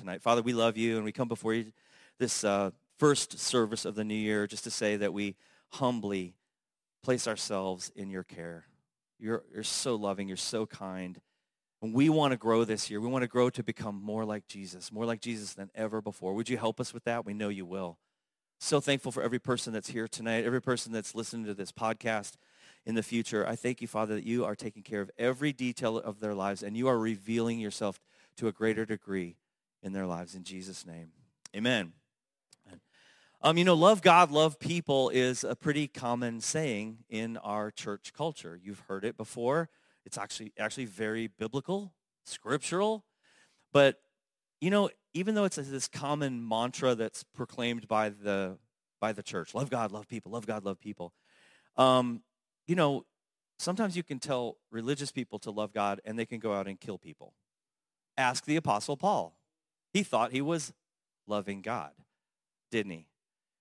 tonight. Father, we love you and we come before you this uh, first service of the new year just to say that we humbly place ourselves in your care. You're, you're so loving. You're so kind. And we want to grow this year. We want to grow to become more like Jesus, more like Jesus than ever before. Would you help us with that? We know you will. So thankful for every person that's here tonight, every person that's listening to this podcast in the future. I thank you, Father, that you are taking care of every detail of their lives and you are revealing yourself to a greater degree in their lives. In Jesus' name, amen. Um, you know, love God, love people is a pretty common saying in our church culture. You've heard it before. It's actually actually very biblical, scriptural. But you know, even though it's this common mantra that's proclaimed by the by the church, love God, love people, love God, love people. Um, you know, sometimes you can tell religious people to love God and they can go out and kill people. Ask the apostle Paul. He thought he was loving God, didn't he?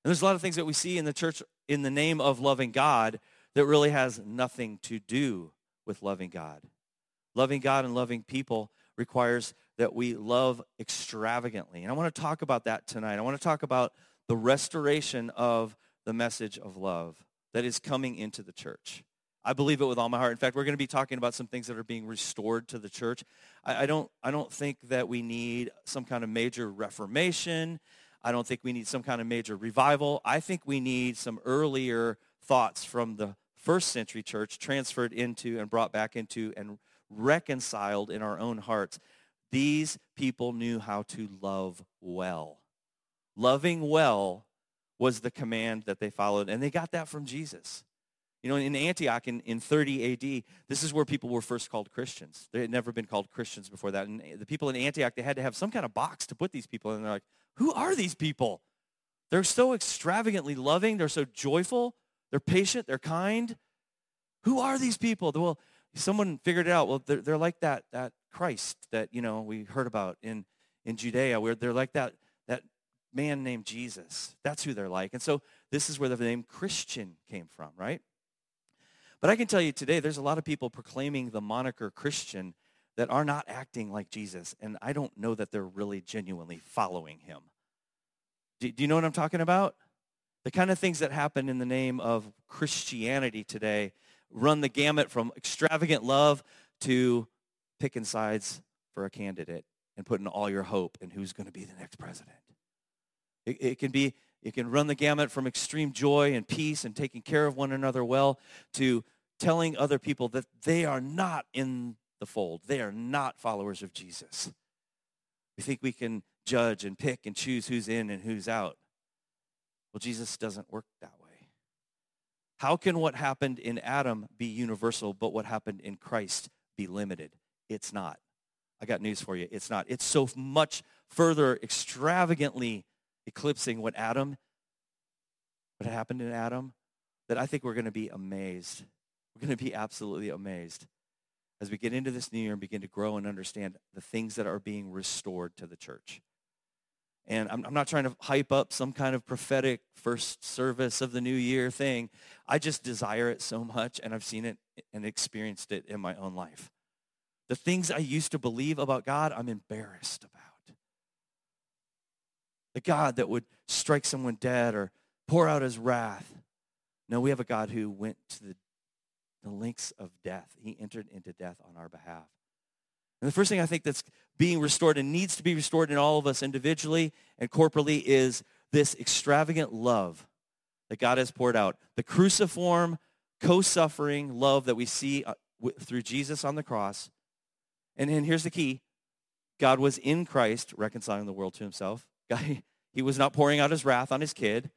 And there's a lot of things that we see in the church in the name of loving God that really has nothing to do with loving God. Loving God and loving people requires that we love extravagantly. And I want to talk about that tonight. I want to talk about the restoration of the message of love that is coming into the church. I believe it with all my heart. In fact, we're going to be talking about some things that are being restored to the church. I, I don't, I don't think that we need some kind of major reformation. I don't think we need some kind of major revival. I think we need some earlier thoughts from the first century church transferred into and brought back into and reconciled in our own hearts. These people knew how to love well. Loving well was the command that they followed, and they got that from Jesus. You know, in Antioch in, in 30 AD, this is where people were first called Christians. They had never been called Christians before that. And the people in Antioch, they had to have some kind of box to put these people in. They're like, who are these people? They're so extravagantly loving. They're so joyful. They're patient. They're kind. Who are these people? Well, someone figured it out. Well, they're, they're like that, that Christ that, you know, we heard about in, in Judea, where they're like that, that man named Jesus. That's who they're like. And so this is where the name Christian came from, right? But I can tell you today, there's a lot of people proclaiming the moniker Christian that are not acting like Jesus. And I don't know that they're really genuinely following him. Do, do you know what I'm talking about? The kind of things that happen in the name of Christianity today run the gamut from extravagant love to picking sides for a candidate and putting all your hope in who's going to be the next president. It, it can be it can run the gamut from extreme joy and peace and taking care of one another well to telling other people that they are not in the fold. They are not followers of Jesus. We think we can judge and pick and choose who's in and who's out. Well, Jesus doesn't work that way. How can what happened in Adam be universal, but what happened in Christ be limited? It's not. I got news for you. It's not. It's so much further extravagantly eclipsing what Adam, what happened in Adam, that I think we're going to be amazed. We're going to be absolutely amazed as we get into this new year and begin to grow and understand the things that are being restored to the church. And I'm, I'm, not trying to hype up some kind of prophetic first service of the new year thing. I just desire it so much, and I've seen it and experienced it in my own life. The things I used to believe about God, I'm embarrassed about. The God that would strike someone dead or pour out his wrath. No, we have a God who went to the, the lengths of death. He entered into death on our behalf. And the first thing I think that's being restored and needs to be restored in all of us individually and corporately is this extravagant love that God has poured out. The cruciform, co-suffering love that we see uh, through Jesus on the cross. And, and here's the key. God was in Christ reconciling the world to himself. God, he was not pouring out his wrath on his kid.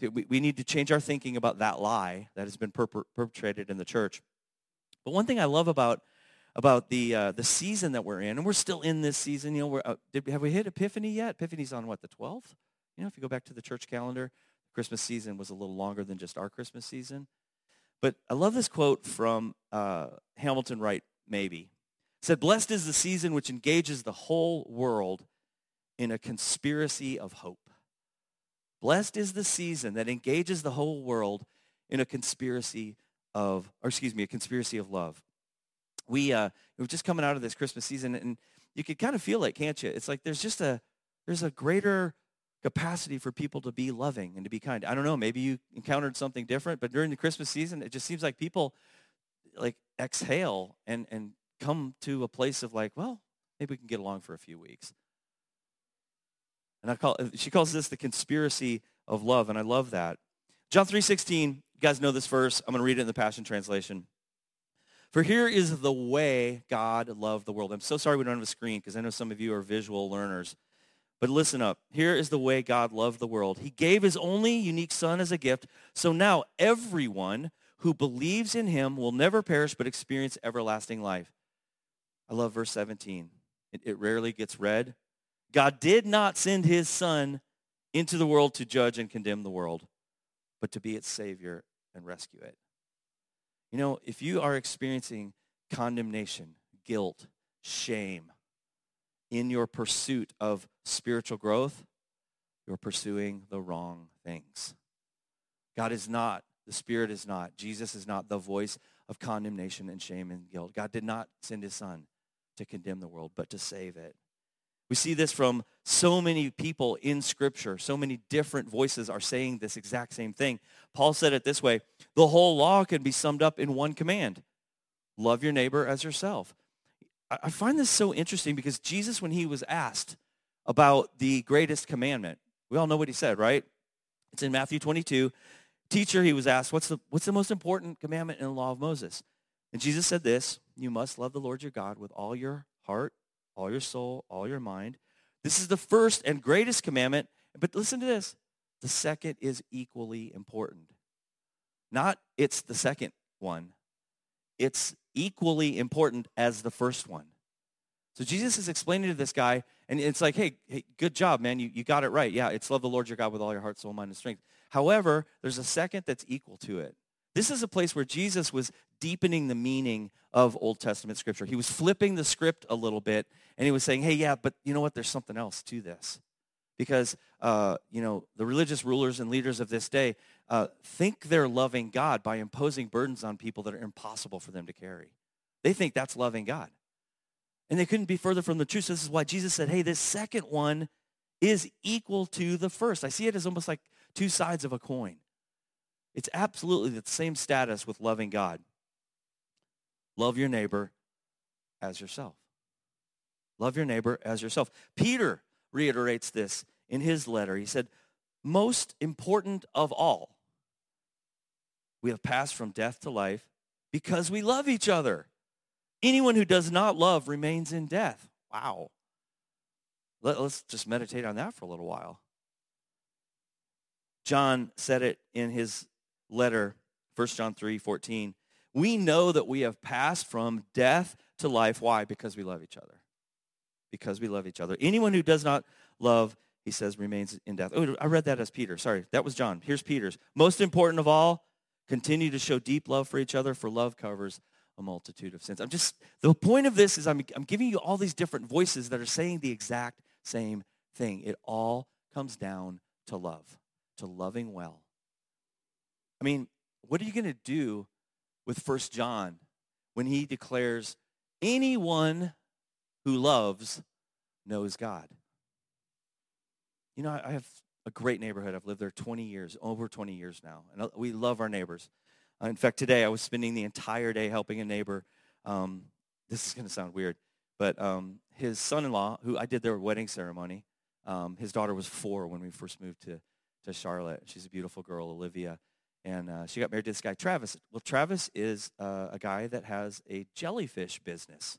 We, need to change our thinking about that lie that has been perpetrated in the church. But one thing I love about about the uh, the season that we're in, and we're still in this season. You know, we're, uh, did, have we hit Epiphany yet? Epiphany's on what the 12th. You know, if you go back to the church calendar, Christmas season was a little longer than just our Christmas season. But I love this quote from uh, Hamilton Wright. Mabie it said, "Blessed is the season which engages the whole world in a conspiracy of hope." Blessed is the season that engages the whole world in a conspiracy of, or excuse me, a conspiracy of love we uh, we're just coming out of this Christmas season, and you could kind of feel it, can't you? It's like there's just a, there's a greater capacity for people to be loving and to be kind. I don't know, maybe you encountered something different, but during the Christmas season, it just seems like people like exhale and, and come to a place of like, well, maybe we can get along for a few weeks. And I call, she calls this the conspiracy of love, and I love that. John 3.16, you guys know this verse. I'm going to read it in the Passion Translation. For here is the way God loved the world. I'm so sorry we don't have a screen because I know some of you are visual learners. But listen up. Here is the way God loved the world. He gave his only unique son as a gift. So now everyone who believes in him will never perish but experience everlasting life. I love verse 17. It, it rarely gets read. God did not send his son into the world to judge and condemn the world, but to be its savior and rescue it. You know, if you are experiencing condemnation, guilt, shame, in your pursuit of spiritual growth, you're pursuing the wrong things. God is not, the Spirit is not, Jesus is not the voice of condemnation and shame and guilt. God did not send his son to condemn the world, but to save it. We see this from so many people in Scripture. So many different voices are saying this exact same thing. Paul said it this way, the whole law can be summed up in one command. Love your neighbor as yourself. I find this so interesting because Jesus, when he was asked about the greatest commandment, we all know what he said, right? It's in Matthew 22. Teacher, he was asked, what's the, what's the most important commandment in the law of Moses? And Jesus said this, you must love the Lord your God with all your heart, all your soul, all your mind. This is the first and greatest commandment. But listen to this. The second is equally important. Not it's the second one. It's equally important as the first one. So Jesus is explaining to this guy, and it's like, hey, hey, good job, man. You, you got it right. Yeah, it's love the Lord your God with all your heart, soul, mind, and strength. However, there's a second that's equal to it. This is a place where Jesus was deepening the meaning of Old Testament scripture. He was flipping the script a little bit, and he was saying, hey, yeah, but you know what? There's something else to this. Because, uh, you know, the religious rulers and leaders of this day uh, think they're loving God by imposing burdens on people that are impossible for them to carry. They think that's loving God. And they couldn't be further from the truth. So this is why Jesus said, hey, this second one is equal to the first. I see it as almost like two sides of a coin. It's absolutely the same status with loving God. Love your neighbor as yourself. Love your neighbor as yourself. Peter reiterates this in his letter. He said, most important of all, we have passed from death to life because we love each other. Anyone who does not love remains in death. Wow. Let, us just meditate on that for a little while. John said it in his letter, 1 John 3, 14. We know that we have passed from death to life. Why? Because we love each other. Because we love each other. Anyone who does not love, he says, remains in death. Oh, I read that as Peter. Sorry, that was John. Here's Peter's. Most important of all, continue to show deep love for each other, for love covers a multitude of sins. I'm just, the point of this is I'm, I'm giving you all these different voices that are saying the exact same thing. It all comes down to love, to loving well. I mean, what are you going to do with First John when he declares anyone who loves knows God? You know, I have a great neighborhood. I've lived there 20 years, over 20 years now. And we love our neighbors. Uh, in fact, today I was spending the entire day helping a neighbor. Um, this is going to sound weird, but um, his son-in-law, who I did their wedding ceremony, um, his daughter was four when we first moved to, to Charlotte. She's a beautiful girl, Olivia. And uh, she got married to this guy, Travis. Well, Travis is uh, a guy that has a jellyfish business.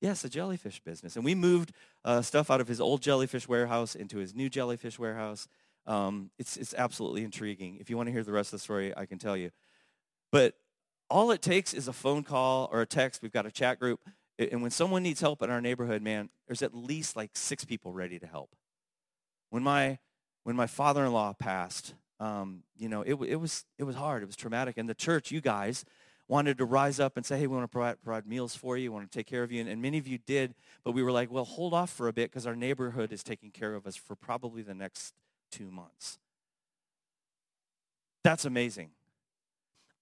Yes, a jellyfish business. And we moved uh, stuff out of his old jellyfish warehouse into his new jellyfish warehouse. Um, it's, it's absolutely intriguing. If you want to hear the rest of the story, I can tell you. But all it takes is a phone call or a text. We've got a chat group. And when someone needs help in our neighborhood, man, there's at least like six people ready to help. When my, when my father-in-law passed, um, you know, it, it, was, it was hard. It was traumatic. And the church, you guys, wanted to rise up and say, hey, we want to provide, provide meals for you. We want to take care of you. And, and many of you did. But we were like, well, hold off for a bit because our neighborhood is taking care of us for probably the next two months. That's amazing.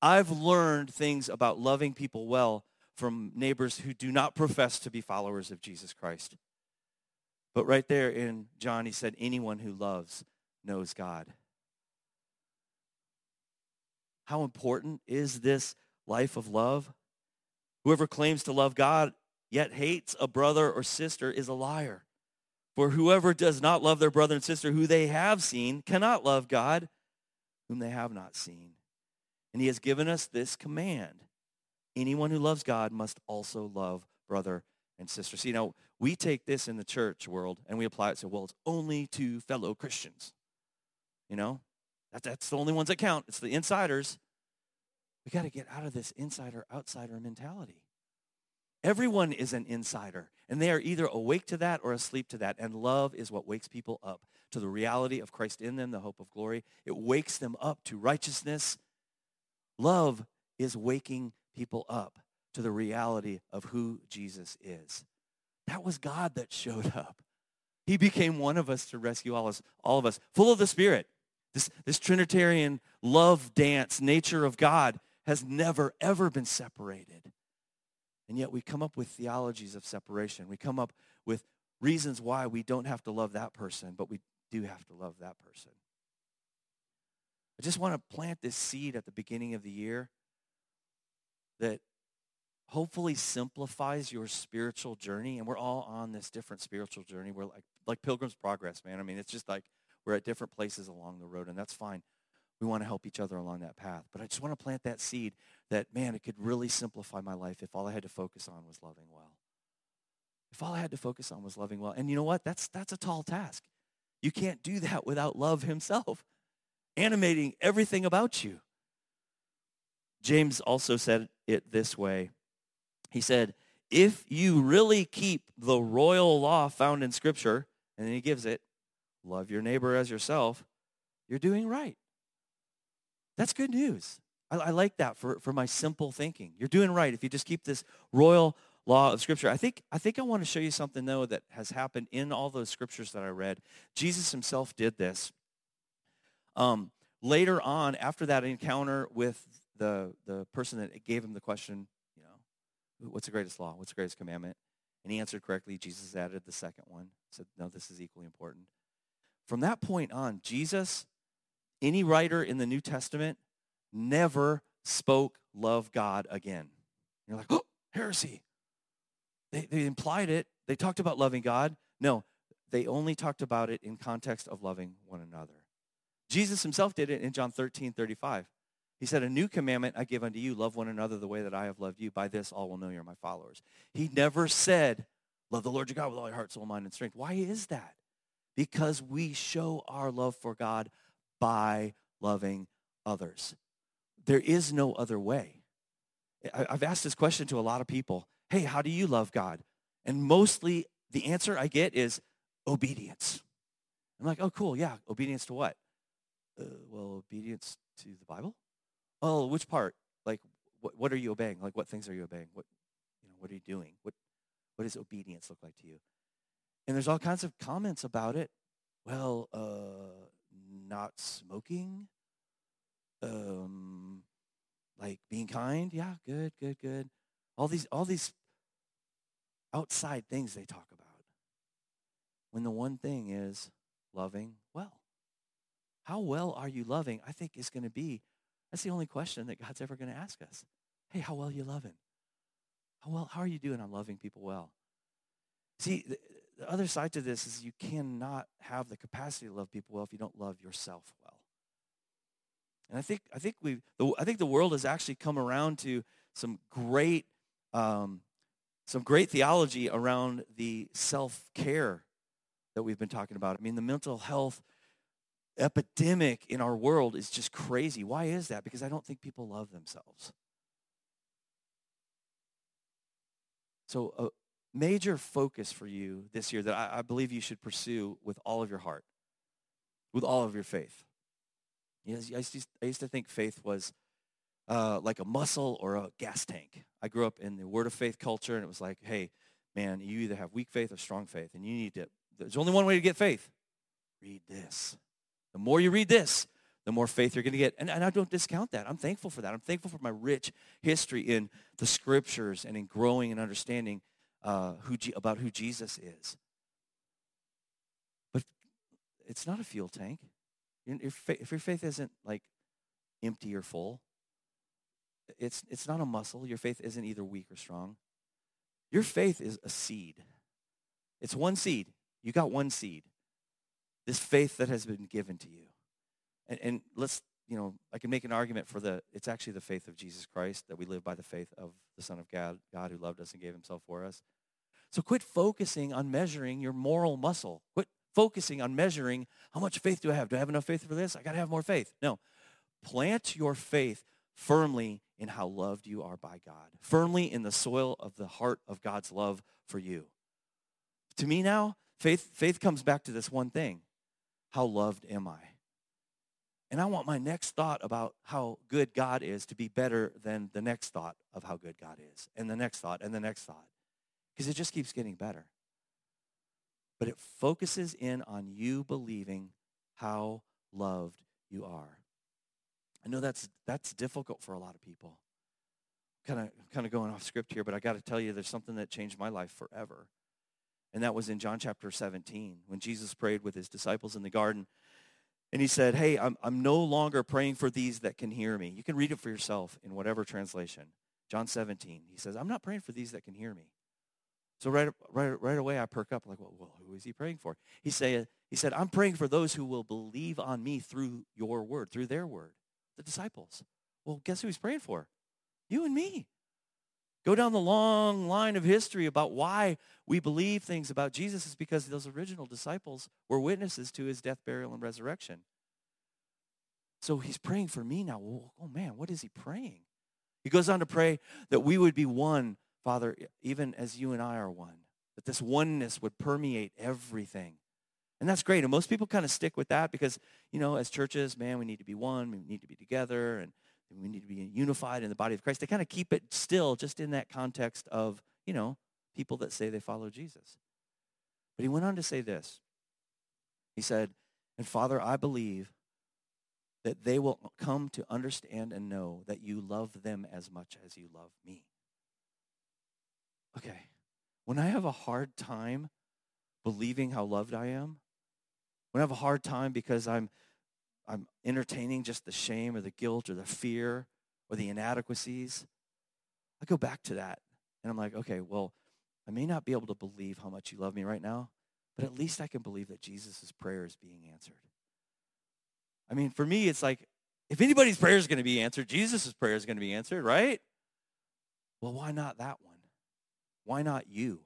I've learned things about loving people well from neighbors who do not profess to be followers of Jesus Christ. But right there in John, he said, anyone who loves knows God. How important is this life of love? Whoever claims to love God yet hates a brother or sister is a liar. For whoever does not love their brother and sister who they have seen cannot love God whom they have not seen. And he has given us this command. Anyone who loves God must also love brother and sister. See, now, we take this in the church world and we apply it to, well, it's only to fellow Christians. You know, that, that's the only ones that count. It's the insiders. We got to get out of this insider-outsider mentality. Everyone is an insider, and they are either awake to that or asleep to that. And love is what wakes people up to the reality of Christ in them, the hope of glory. It wakes them up to righteousness. Love is waking people up to the reality of who Jesus is. That was God that showed up. He became one of us to rescue all, us, all of us, full of the Spirit. This, this Trinitarian love dance nature of God has never, ever been separated. And yet we come up with theologies of separation. We come up with reasons why we don't have to love that person, but we do have to love that person. I just want to plant this seed at the beginning of the year that hopefully simplifies your spiritual journey. And we're all on this different spiritual journey. We're like, like Pilgrim's Progress, man. I mean, it's just like we're at different places along the road, and that's fine. We want to help each other along that path. But I just want to plant that seed that, man, it could really simplify my life if all I had to focus on was loving well. If all I had to focus on was loving well. And you know what? That's, that's a tall task. You can't do that without love himself, animating everything about you. James also said it this way. He said, if you really keep the royal law found in Scripture, and then he gives it, love your neighbor as yourself, you're doing right. That's good news. I, I, like that for, for my simple thinking. You're doing right if you just keep this royal law of Scripture. I think, I think I want to show you something, though, that has happened in all those Scriptures that I read. Jesus himself did this. Um, later on, after that encounter with the, the person that gave him the question, you know, what's the greatest law? What's the greatest commandment? And he answered correctly. Jesus added the second one. Said, no, this is equally important. From that point on, Jesus any writer in the New Testament never spoke love God again. You're like, oh, heresy. They, they implied it. They talked about loving God. No, they only talked about it in context of loving one another. Jesus himself did it in John 13, 35. He said, a new commandment I give unto you, love one another the way that I have loved you. By this all will know you're my followers. He never said, love the Lord your God with all your heart, soul, mind, and strength. Why is that? Because we show our love for God by loving others. There is no other way. I've asked this question to a lot of people. Hey, how do you love God? And mostly the answer I get is obedience. I'm like, oh, cool. Yeah. Obedience to what? Uh, well, obedience to the Bible. Oh, which part? Like, what, what are you obeying? Like, what things are you obeying? What, you know, what are you doing? What, what does obedience look like to you? And there's all kinds of comments about it. Well, uh, not smoking, um, like being kind. Yeah, good, good, good. All these, all these outside things they talk about. When the one thing is loving well. How well are you loving? I think is going to be, that's the only question that God's ever going to ask us. Hey, how well you loving? How well, how are you doing on loving people well? See, the other side to this is you cannot have the capacity to love people well if you don't love yourself well. And I think I think we I think the world has actually come around to some great um, some great theology around the self care that we've been talking about. I mean, the mental health epidemic in our world is just crazy. Why is that? Because I don't think people love themselves. So, uh, major focus for you this year that I, I, believe you should pursue with all of your heart, with all of your faith. Yes, I, used, I used to think faith was uh, like a muscle or a gas tank. I grew up in the word of faith culture, and it was like, hey, man, you either have weak faith or strong faith, and you need to, there's only one way to get faith. Read this. The more you read this, the more faith you're going to get. And, and I don't discount that. I'm thankful for that. I'm thankful for my rich history in the scriptures and in growing and understanding uh, who, about who Jesus is. But it's not a fuel tank. If your faith isn't like empty or full, it's, it's not a muscle. Your faith isn't either weak or strong. Your faith is a seed. It's one seed. You got one seed. This faith that has been given to you. And, and let's, you know, I can make an argument for the, it's actually the faith of Jesus Christ that we live by the faith of the Son of God, God who loved us and gave himself for us. So quit focusing on measuring your moral muscle. Quit focusing on measuring how much faith do I have? Do I have enough faith for this? I got to have more faith. No. Plant your faith firmly in how loved you are by God, firmly in the soil of the heart of God's love for you. To me now, faith, faith comes back to this one thing. How loved am I? And I want my next thought about how good God is to be better than the next thought of how good God is, and the next thought, and the next thought. Because it just keeps getting better. But it focuses in on you believing how loved you are. I know that's that's difficult for a lot of people. Kind of kind of going off script here, but I got to tell you there's something that changed my life forever. And that was in John chapter 17 when Jesus prayed with his disciples in the garden. And he said, Hey, I'm, I'm no longer praying for these that can hear me. You can read it for yourself in whatever translation. John 17. He says, I'm not praying for these that can hear me. So right, right, right away I perk up like, well, well, who is he praying for? He, say, he said, I'm praying for those who will believe on me through your word, through their word the disciples. Well, guess who he's praying for? You and me. Go down the long line of history about why we believe things about Jesus is because those original disciples were witnesses to his death, burial, and resurrection. So he's praying for me now. oh man, what is he praying? He goes on to pray that we would be one, Father, even as you and I are one. That this oneness would permeate everything. And that's great. And most people kind of stick with that because, you know, as churches, man, we need to be one, we need to be together, and we need to be unified in the body of Christ. They kind of keep it still just in that context of, you know, people that say they follow Jesus. But he went on to say this. He said, And Father, I believe that they will come to understand and know that you love them as much as you love me. Okay. When I have a hard time believing how loved I am, when I have a hard time because I'm, I'm entertaining just the shame or the guilt or the fear or the inadequacies, I go back to that. And I'm like, okay, well, I may not be able to believe how much you love me right now, but at least I can believe that Jesus' prayer is being answered. I mean, for me, it's like, if anybody's prayer is going to be answered, Jesus' prayer is going to be answered, right? Well, why not that one? Why not you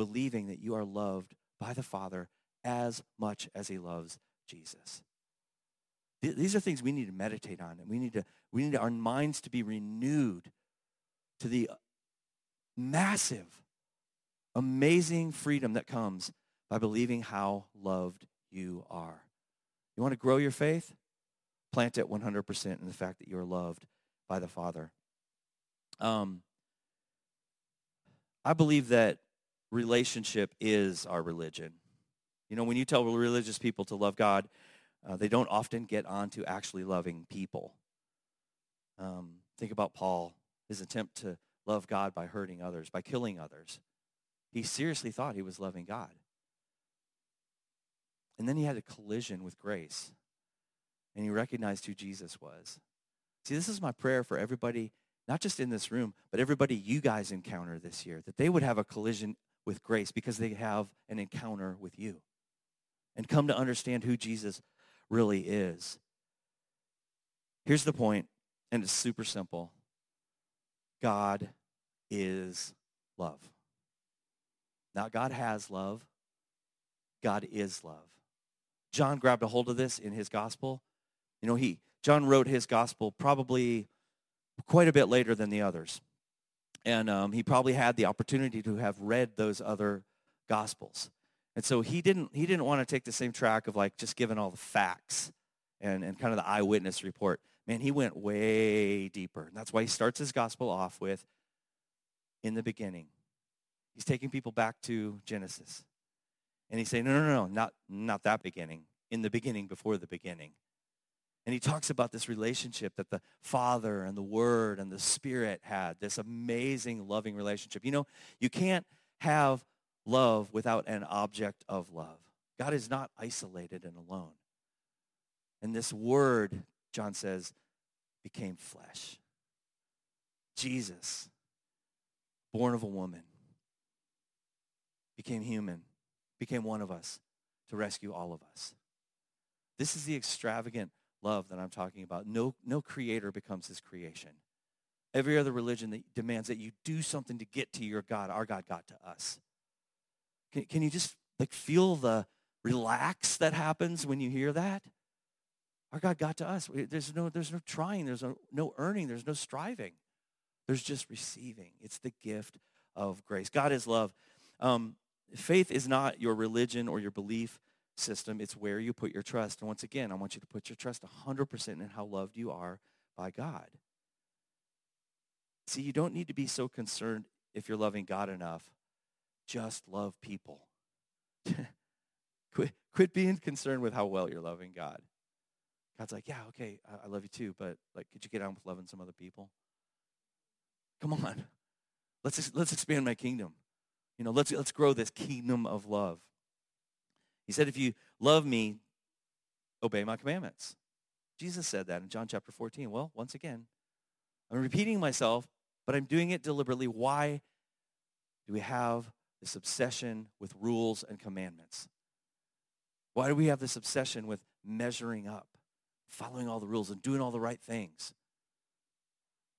believing that you are loved by the Father as much as he loves Jesus. These are things we need to meditate on, and we need to we need our minds to be renewed to the massive, amazing freedom that comes by believing how loved you are. You want to grow your faith? Plant it 100% in the fact that you are loved by the Father. Um, I believe that relationship is our religion. You know, when you tell religious people to love God, uh, they don't often get on to actually loving people. Um, think about Paul, his attempt to love God by hurting others, by killing others. He seriously thought he was loving God. And then he had a collision with grace, and he recognized who Jesus was. See, this is my prayer for everybody, not just in this room, but everybody you guys encounter this year, that they would have a collision with grace because they have an encounter with you and come to understand who Jesus really is. Here's the point, and it's super simple God is love. Now, God has love, God is love. John grabbed a hold of this in his gospel. You know, he John wrote his gospel probably quite a bit later than the others. And um, he probably had the opportunity to have read those other gospels. And so he didn't, he didn't want to take the same track of like just giving all the facts and, and kind of the eyewitness report. Man, he went way deeper. And that's why he starts his gospel off with, in the beginning. He's taking people back to Genesis. And he's saying, no, no, no, not, not that beginning. In the beginning, before the beginning. And he talks about this relationship that the Father and the Word and the Spirit had, this amazing loving relationship. You know, you can't have love without an object of love. God is not isolated and alone. And this Word, John says, became flesh. Jesus, born of a woman, became human, became one of us to rescue all of us. This is the extravagant love that I'm talking about. No, no creator becomes his creation. Every other religion that demands that you do something to get to your God, our God got to us. Can, can you just like feel the relax that happens when you hear that? Our God got to us. There's no, there's no trying. There's no, no earning. There's no striving. There's just receiving. It's the gift of grace. God is love. Um, faith is not your religion or your belief system. It's where you put your trust. And once again, I want you to put your trust 100% in how loved you are by God. See, you don't need to be so concerned if you're loving God enough. Just love people. quit, quit being concerned with how well you're loving God. God's like, yeah, okay, I, I love you too, but like, could you get on with loving some other people? Come on. Let's, let's expand my kingdom. You know, let's, let's grow this kingdom of love. He said, if you love me, obey my commandments. Jesus said that in John chapter 14. Well, once again, I'm repeating myself, but I'm doing it deliberately. Why do we have this obsession with rules and commandments? Why do we have this obsession with measuring up, following all the rules, and doing all the right things?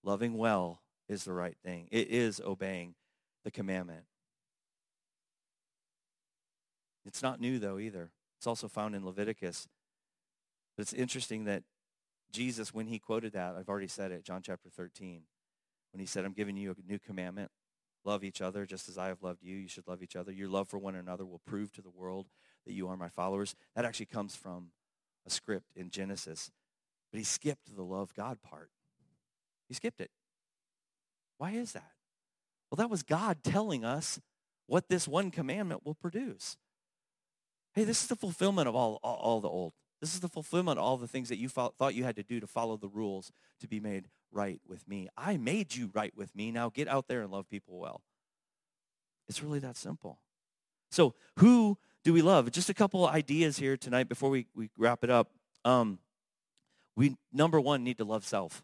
Loving well is the right thing. It is obeying the commandment. It's not new, though, either. It's also found in Leviticus. But it's interesting that Jesus, when he quoted that, I've already said it, John chapter 13, when he said, I'm giving you a new commandment. Love each other just as I have loved you. You should love each other. Your love for one another will prove to the world that you are my followers. That actually comes from a script in Genesis. But he skipped the love God part. He skipped it. Why is that? Well, that was God telling us what this one commandment will produce. Hey, this is the fulfillment of all, all, all the old. This is the fulfillment of all the things that you thought you had to do to follow the rules to be made right with me. I made you right with me. Now get out there and love people well. It's really that simple. So who do we love? Just a couple ideas here tonight before we, we wrap it up. Um, we, number one, need to love self.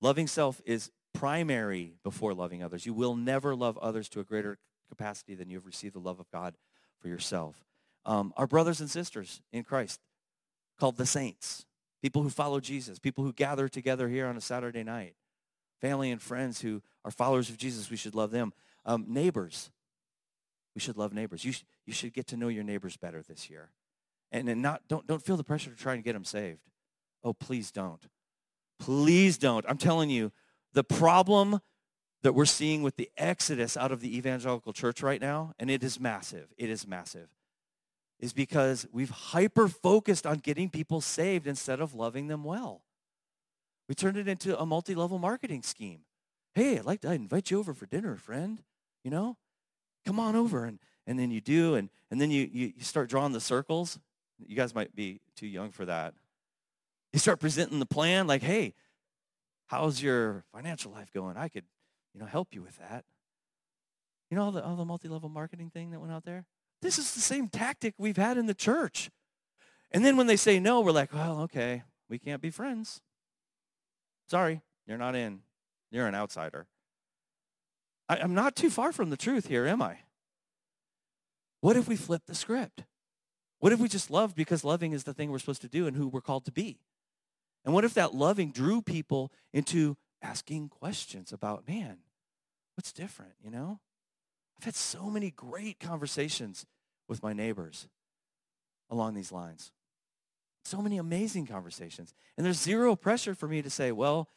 Loving self is primary before loving others. You will never love others to a greater capacity than you have received the love of God for yourself um, our brothers and sisters in Christ called the saints, people who follow Jesus, people who gather together here on a Saturday night, family and friends who are followers of Jesus, we should love them. Um, neighbors, we should love neighbors. You, sh- you should get to know your neighbors better this year. And, and not, don't, don't feel the pressure to try and get them saved. Oh, please don't. Please don't. I'm telling you, the problem that we're seeing with the exodus out of the evangelical church right now, and it is massive. It is massive is because we've hyper focused on getting people saved instead of loving them well. We turned it into a multi level marketing scheme. Hey, I'd like to I'd invite you over for dinner, friend. You know, come on over. And, and then you do, and, and then you, you, you start drawing the circles. You guys might be too young for that. You start presenting the plan like, hey, how's your financial life going? I could, you know, help you with that. You know all the, all the multi-level marketing thing that went out there? This is the same tactic we've had in the church. And then when they say no, we're like, well, okay, we can't be friends. Sorry, you're not in. You're an outsider. I, am not too far from the truth here, am I? What if we flip the script? What if we just love because loving is the thing we're supposed to do and who we're called to be? And what if that loving drew people into asking questions about, man, what's different, you know? I've had so many great conversations with my neighbors along these lines. So many amazing conversations. And there's zero pressure for me to say, well,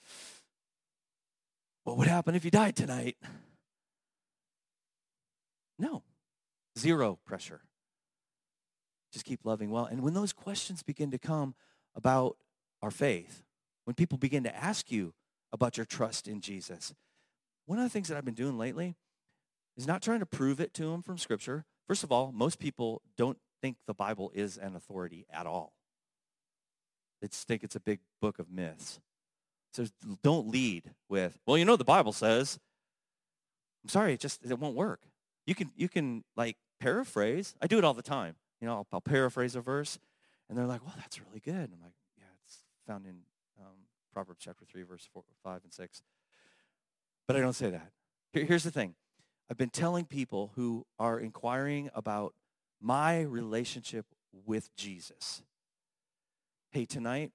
what would happen if you died tonight? No, zero pressure. Just keep loving well. And when those questions begin to come about our faith, when people begin to ask you about your trust in Jesus, one of the things that I've been doing lately is not trying to prove it to them from Scripture. First of all, most people don't think the Bible is an authority at all. They just think it's a big book of myths. So don't lead with, well, you know the Bible says. I'm sorry, it just it won't work. You can you can like paraphrase. I do it all the time. You know, I'll, I'll paraphrase a verse, and they're like, "Well, that's really good." And I'm like, "Yeah, it's found in um, Proverbs chapter three, verse four, five, and six. But I don't say that. Here, here's the thing: I've been telling people who are inquiring about my relationship with Jesus. Hey, tonight,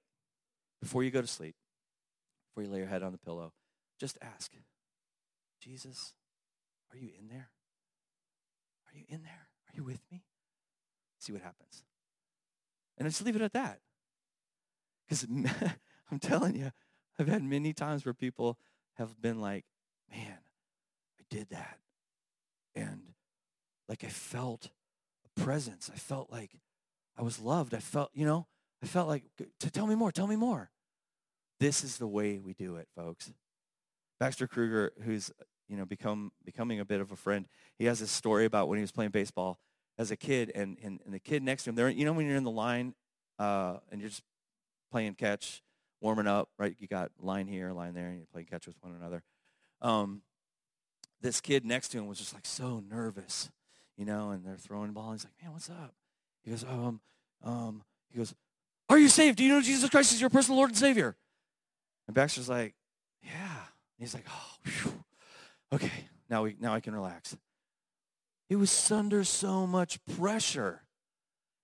before you go to sleep, before you lay your head on the pillow, just ask, Jesus, are you in there? Are you in there? Are you with me? See what happens. And just leave it at that. Because I'm telling you, I've had many times where people have been like, man, I did that. And like I felt a presence. I felt like I was loved. I felt, you know, I felt like, tell me more, tell me more. This is the way we do it, folks. Baxter Kruger, who's, you know, become becoming a bit of a friend, he has this story about when he was playing baseball as a kid, and, and, and the kid next to him, there, you know, when you're in the line uh, and you're just playing catch, warming up, right? You got line here, line there, and you're playing catch with one another. Um, this kid next to him was just like so nervous, you know, and they're throwing the ball. And he's like, man, what's up? He goes, um, um, he goes, are you saved? Do you know Jesus Christ is your personal Lord and Savior? And Baxter's like, yeah. And he's like, oh, whew. okay, now we now I can relax. He was under so much pressure.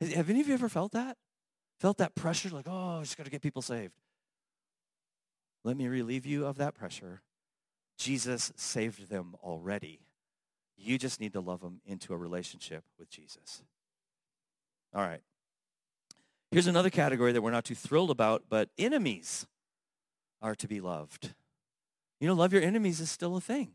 Have any of you ever felt that? Felt that pressure, like, oh, I just got to get people saved. Let me relieve you of that pressure. Jesus saved them already. You just need to love them into a relationship with Jesus. All right. Here's another category that we're not too thrilled about, but enemies are to be loved. You know, love your enemies is still a thing.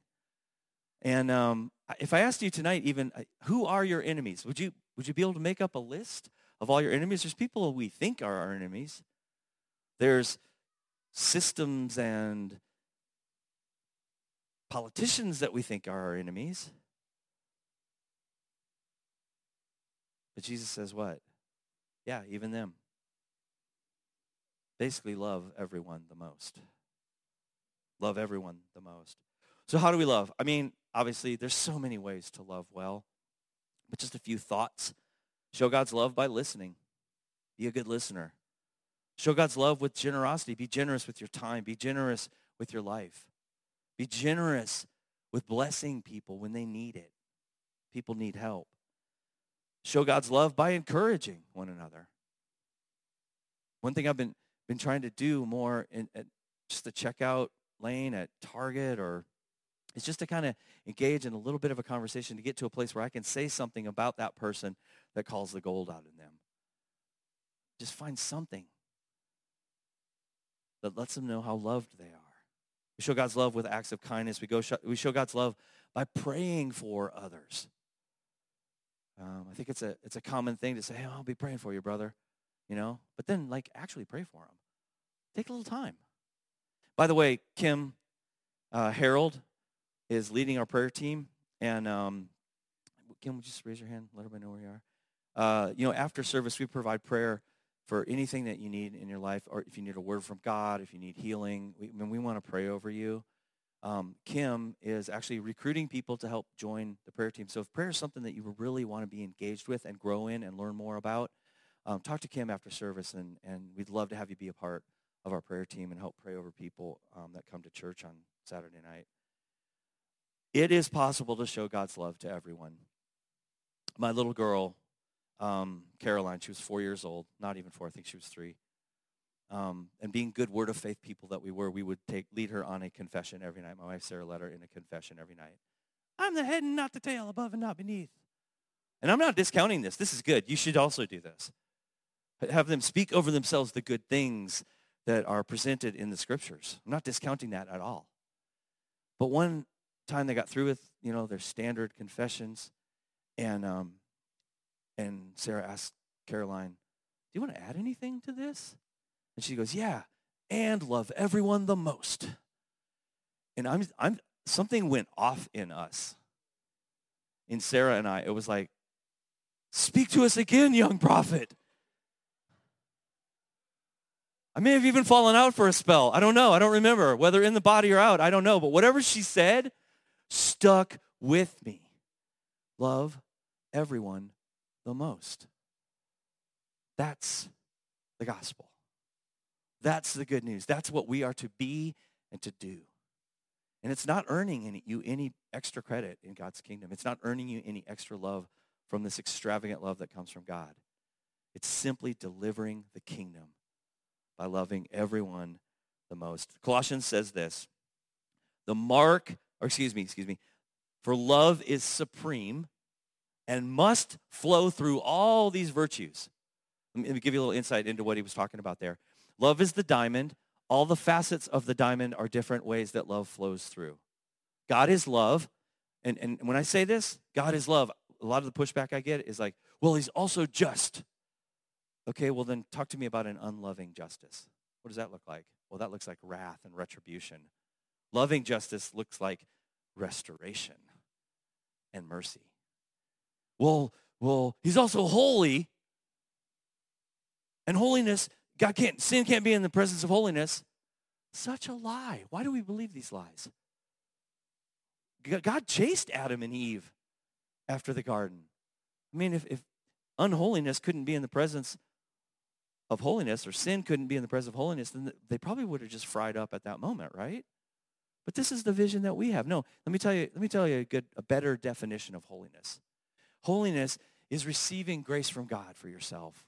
And um, if I asked you tonight, even uh, who are your enemies? Would you would you be able to make up a list of all your enemies? There's people we think are our enemies. There's systems and politicians that we think are our enemies. But Jesus says what? Yeah, even them. Basically, love everyone the most. Love everyone the most. So, how do we love? I mean, obviously, there's so many ways to love well, but just a few thoughts. Show God's love by listening. Be a good listener. Show God's love with generosity. Be generous with your time. Be generous with your life. Be generous with blessing people when they need it. People need help. Show God's love by encouraging one another. One thing I've been, been trying to do more in at just the checkout lane at Target or is just to kind of engage in a little bit of a conversation to get to a place where I can say something about that person that calls the gold out in them. Just find something that lets them know how loved they are. We show God's love with acts of kindness. We, go we show God's love by praying for others. Um, I think it's a, it's a common thing to say, hey, I'll be praying for you, brother. You know? But then, like, actually pray for them. Take a little time. By the way, Kim uh, Harold is leading our prayer team. And um, Kim, just raise your hand? Let everybody know where you are. Uh, you know, after service, we provide prayer for anything that you need in your life, or if you need a word from God, if you need healing, we, I mean, we want to pray over you. Um, Kim is actually recruiting people to help join the prayer team. So if prayer is something that you really want to be engaged with and grow in and learn more about, um, talk to Kim after service, and, and we'd love to have you be a part of our prayer team and help pray over people um, that come to church on Saturday night. It is possible to show God's love to everyone. My little girl um, Caroline. She was four years old, not even four. I think she was three. Um, and being good word of faith people that we were, we would take lead her on a confession every night. My wife Sarah led her in a confession every night. I'm the head and not the tail, above and not beneath. And I'm not discounting this. This is good. You should also do this. Have them speak over themselves the good things that are presented in the scriptures. I'm not discounting that at all. But one time they got through with, you know, their standard confessions, and um, and Sarah asked Caroline, Do you want to add anything to this? And she goes, Yeah, and love everyone the most. And I'm, I'm, something went off in us, in Sarah and I. It was like, Speak to us again, young prophet. I may have even fallen out for a spell. I don't know. I don't remember whether in the body or out. I don't know. But whatever she said stuck with me. Love everyone the most. That's the gospel. That's the good news. That's what we are to be and to do. And it's not earning you any extra credit in God's kingdom. It's not earning you any extra love from this extravagant love that comes from God. It's simply delivering the kingdom by loving everyone the most. Colossians says this, the mark, or excuse me, excuse me, for love is supreme and must flow through all these virtues. Let me give you a little insight into what he was talking about there. Love is the diamond. All the facets of the diamond are different ways that love flows through. God is love. And, and when I say this, God is love, a lot of the pushback I get is like, well, he's also just. Okay, well, then talk to me about an unloving justice. What does that look like? Well, that looks like wrath and retribution. Loving justice looks like restoration and mercy. Well, well, he's also holy. And holiness, God can't, sin can't be in the presence of holiness. Such a lie. Why do we believe these lies? God chased Adam and Eve after the garden. I mean, if, if unholiness couldn't be in the presence of holiness or sin couldn't be in the presence of holiness, then they probably would have just fried up at that moment, right? But this is the vision that we have. No, let me tell you, let me tell you a good, a better definition of holiness. Holiness is receiving grace from God for yourself.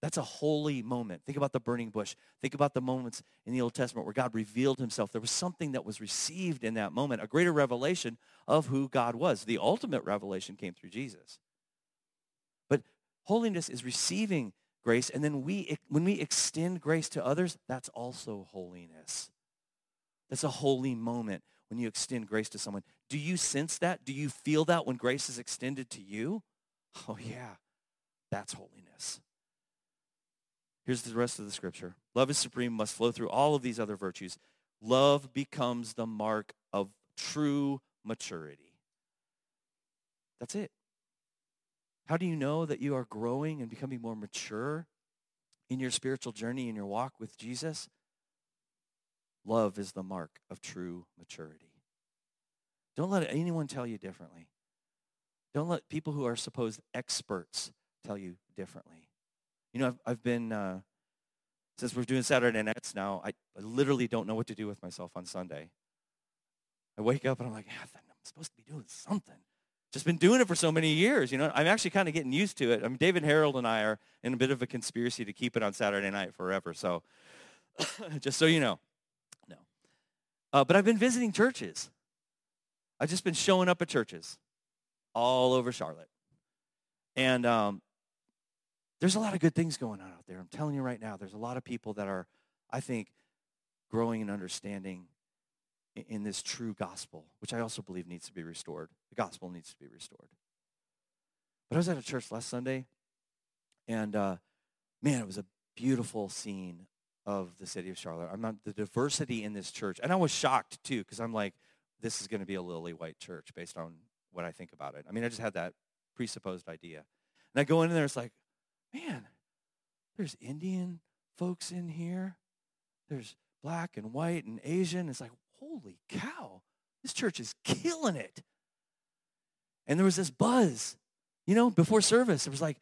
That's a holy moment. Think about the burning bush. Think about the moments in the Old Testament where God revealed himself. There was something that was received in that moment, a greater revelation of who God was. The ultimate revelation came through Jesus. But holiness is receiving grace, and then we, when we extend grace to others, that's also holiness. That's a holy moment when you extend grace to someone. Do you sense that? Do you feel that when grace is extended to you? Oh, yeah, that's holiness. Here's the rest of the scripture. Love is supreme, must flow through all of these other virtues. Love becomes the mark of true maturity. That's it. How do you know that you are growing and becoming more mature in your spiritual journey, in your walk with Jesus? Love is the mark of true maturity. Don't let anyone tell you differently. Don't let people who are supposed experts tell you differently. You know, I've, I've been, uh, since we're doing Saturday nights now, I, I, literally don't know what to do with myself on Sunday. I wake up and I'm like, yeah, I'm supposed to be doing something. Just been doing it for so many years, you know. I'm actually kind of getting used to it. I mean, David Harold and I are in a bit of a conspiracy to keep it on Saturday night forever. So, just so you know, no. Uh, but I've been visiting churches. I've just been showing up at churches all over Charlotte, and um, there's a lot of good things going on out there. I'm telling you right now, there's a lot of people that are, I think, growing and understanding in, in this true gospel, which I also believe needs to be restored. The gospel needs to be restored. But I was at a church last Sunday, and uh, man, it was a beautiful scene of the city of Charlotte. I'm not the diversity in this church, and I was shocked too because I'm like, this is going to be a lily white church based on what I think about it. I mean, I just had that presupposed idea, and I go in there, it's like, man, there's Indian folks in here. There's black and white and Asian. It's like, holy cow, this church is killing it. And there was this buzz, you know, before service. It was like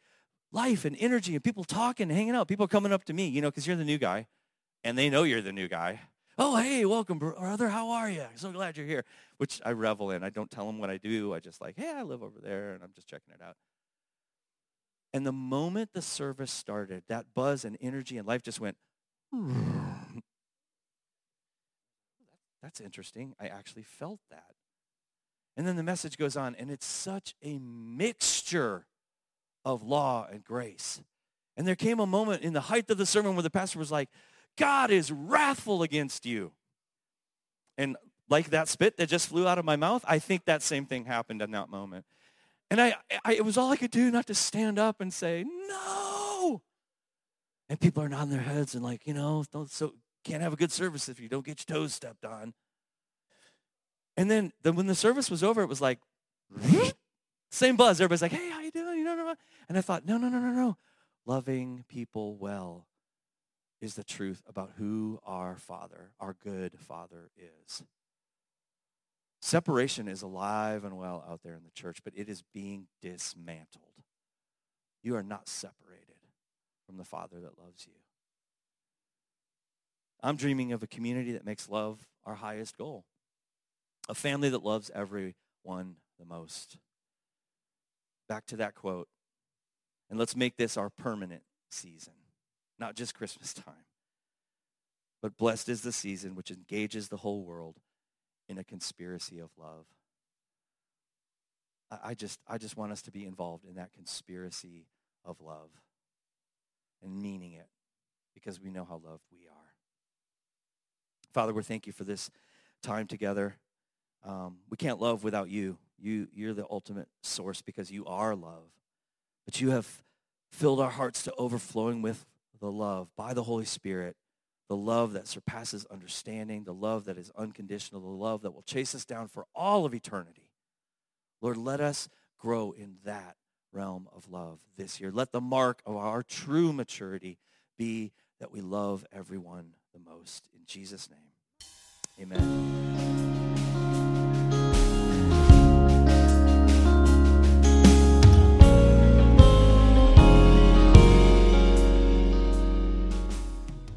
life and energy and people talking, hanging out, people coming up to me, you know, because you're the new guy and they know you're the new guy. Oh, hey, welcome, brother. How are you? So glad you're here, which I revel in. I don't tell them what I do. I just like, hey, I live over there and I'm just checking it out. And the moment the service started, that buzz and energy and life just went, that's interesting. I actually felt that. And then the message goes on, and it's such a mixture of law and grace. And there came a moment in the height of the sermon where the pastor was like, God is wrathful against you. And like that spit that just flew out of my mouth, I think that same thing happened in that moment. And I, I, it was all I could do not to stand up and say, no. And people are nodding their heads and like, you know, don't, so can't have a good service if you don't get your toes stepped on. And then, then when the service was over, it was like, same buzz. Everybody's like, hey, how you doing? You know, and I thought, no, no, no, no, no. Loving people well is the truth about who our Father, our good Father is. Separation is alive and well out there in the church, but it is being dismantled. You are not separated from the Father that loves you. I'm dreaming of a community that makes love our highest goal, a family that loves everyone the most. Back to that quote. And let's make this our permanent season, not just Christmas time. But blessed is the season which engages the whole world in a conspiracy of love. I just, I just want us to be involved in that conspiracy of love and meaning it because we know how loved we are. Father, we thank you for this time together. Um, we can't love without you. You, you're the ultimate source because you are love. But you have filled our hearts to overflowing with the love by the Holy Spirit, the love that surpasses understanding, the love that is unconditional, the love that will chase us down for all of eternity. Lord, let us grow in that realm of love this year. Let the mark of our true maturity be that we love everyone the most. In Jesus' name, amen.